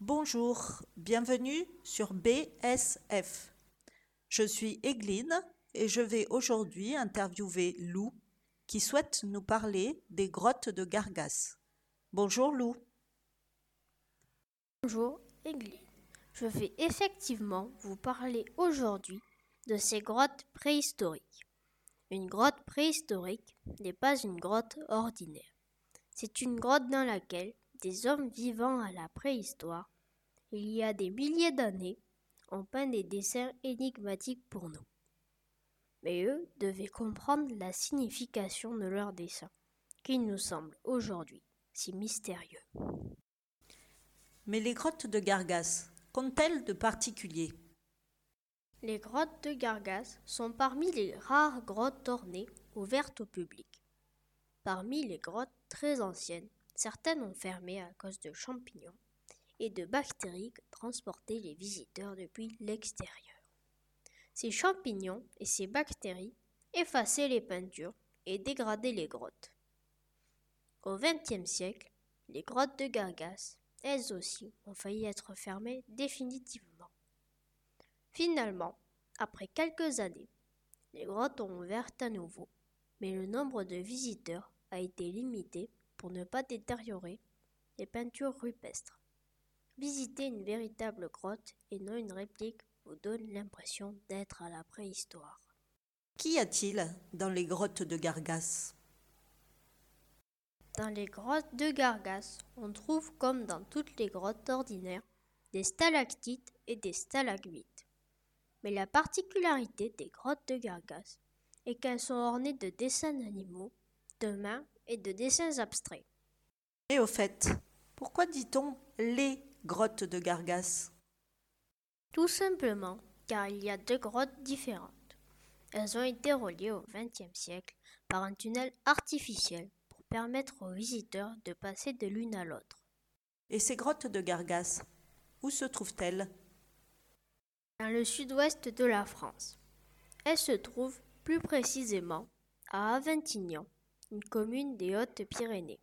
Bonjour, bienvenue sur BSF. Je suis Egline et je vais aujourd'hui interviewer Lou qui souhaite nous parler des grottes de Gargas. Bonjour Lou. Bonjour Egline. Je vais effectivement vous parler aujourd'hui de ces grottes préhistoriques. Une grotte préhistorique n'est pas une grotte ordinaire. C'est une grotte dans laquelle des hommes vivant à la préhistoire, il y a des milliers d'années, ont peint des dessins énigmatiques pour nous. Mais eux devaient comprendre la signification de leurs dessins, qui nous semblent aujourd'hui si mystérieux. Mais les grottes de Gargas, qu'ont-elles de particulier Les grottes de Gargas sont parmi les rares grottes ornées ouvertes au public. Parmi les grottes très anciennes, certaines ont fermé à cause de champignons et de bactéries que transportaient les visiteurs depuis l'extérieur. Ces champignons et ces bactéries effaçaient les peintures et dégradaient les grottes. Au XXe siècle, les grottes de Gargas, elles aussi, ont failli être fermées définitivement. Finalement, après quelques années, les grottes ont ouvert à nouveau, mais le nombre de visiteurs a été limité pour ne pas détériorer les peintures rupestres. Visiter une véritable grotte et non une réplique vous donne l'impression d'être à la préhistoire. Qu'y a-t-il dans les grottes de Gargas? Dans les grottes de Gargas, on trouve, comme dans toutes les grottes ordinaires, des stalactites et des stalagmites. Mais la particularité des grottes de Gargas est qu'elles sont ornées de dessins d'animaux, de mains et de dessins abstraits. Et au fait, pourquoi dit-on les grottes de Gargas? Tout simplement car il y a deux grottes différentes. Elles ont été reliées au XXe siècle par un tunnel artificiel pour permettre aux visiteurs de passer de l'une à l'autre. Et ces grottes de Gargas, où se trouvent-elles? Dans le sud-ouest de la France. Elles se trouvent plus précisément à Aventignan, une commune des Hautes-Pyrénées.